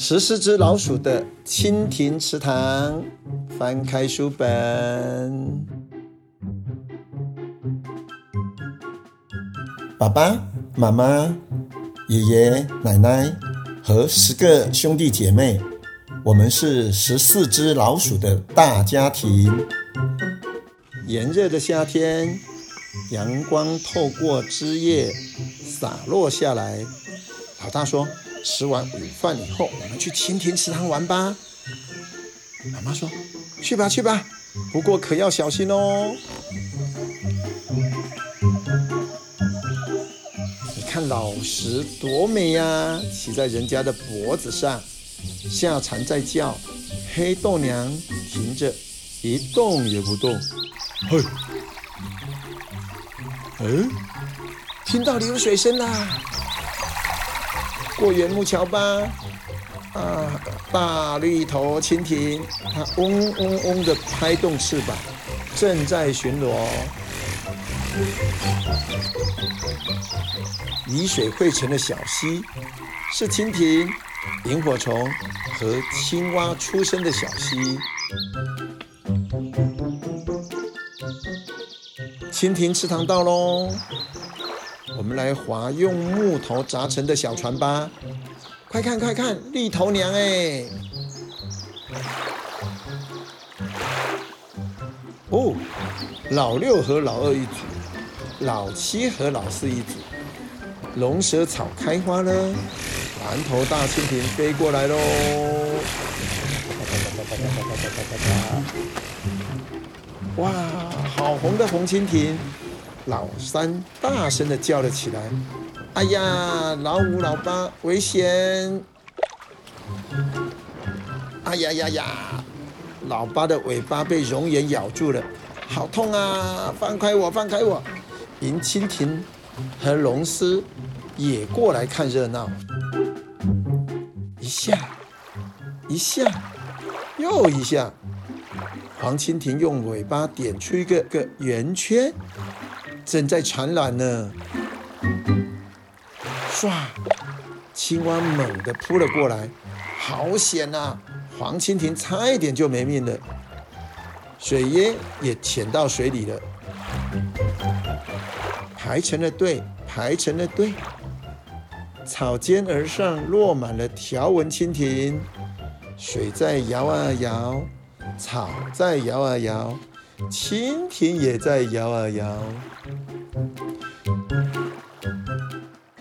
十四只老鼠的蜻蜓池塘，翻开书本。爸爸妈妈、爷爷奶奶和十个兄弟姐妹，我们是十四只老鼠的大家庭。炎热的夏天，阳光透过枝叶洒落下来。老大说。吃完午饭以后，我们去蜻蜓池塘玩吧。妈妈说：“去吧，去吧，不过可要小心哦。”你看老石多美呀，骑在人家的脖子上，夏蝉在叫，黑豆娘停着，一动也不动。嘿，嗯，听到流水声啦。过缘木桥吧，啊，大绿头蜻蜓，它嗡嗡嗡的拍动翅膀，正在巡逻。雨水汇成的小溪，是蜻蜓、萤火虫和青蛙出生的小溪。蜻蜓池塘到喽！我们来划用木头扎成的小船吧！快看快看，绿头娘哎！哦，老六和老二一组，老七和老四一组。龙舌草开花了，蓝头大蜻蜓飞过来喽！哇，好红的红蜻蜓！老三大声的叫了起来：“哎呀，老五、老八，危险！”哎呀呀呀，老八的尾巴被熔岩咬住了，好痛啊！放开我，放开我！银蜻蜓和龙丝也过来看热闹，一下，一下，又一下。黄蜻蜓用尾巴点出一个个圆圈。正在产卵呢！唰，青蛙猛地扑了过来，好险啊！黄蜻蜓差一点就没命了。水鸯也潜到水里了，排成了队，排成了队。草尖而上落满了条纹蜻蜓，水在摇啊摇，草在摇啊摇。蜻蜓也在摇啊摇，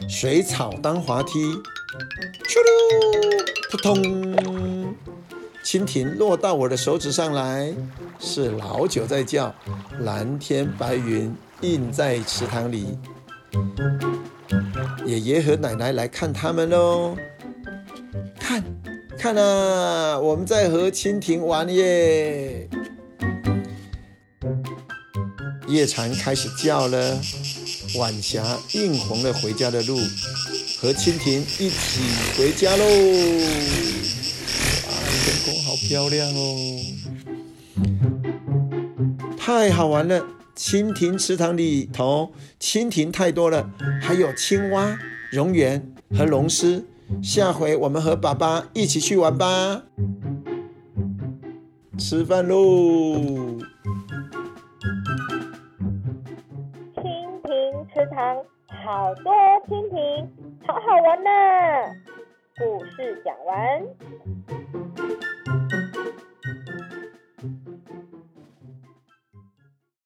水草当滑梯，咻噜，扑通，蜻蜓落到我的手指上来，是老九在叫，蓝天白云映在池塘里，爷爷和奶奶来看他们喽，看，看啊，我们在和蜻蜓玩耶。夜蝉开始叫了，晚霞映红了回家的路，和蜻蜓一起回家喽！哇，天空好漂亮哦，太好玩了！蜻蜓池塘里头蜻蜓太多了，还有青蛙、蝾螈和龙狮。下回我们和爸爸一起去玩吧！吃饭喽！好多蜻蜓，好好玩呢！故事讲完。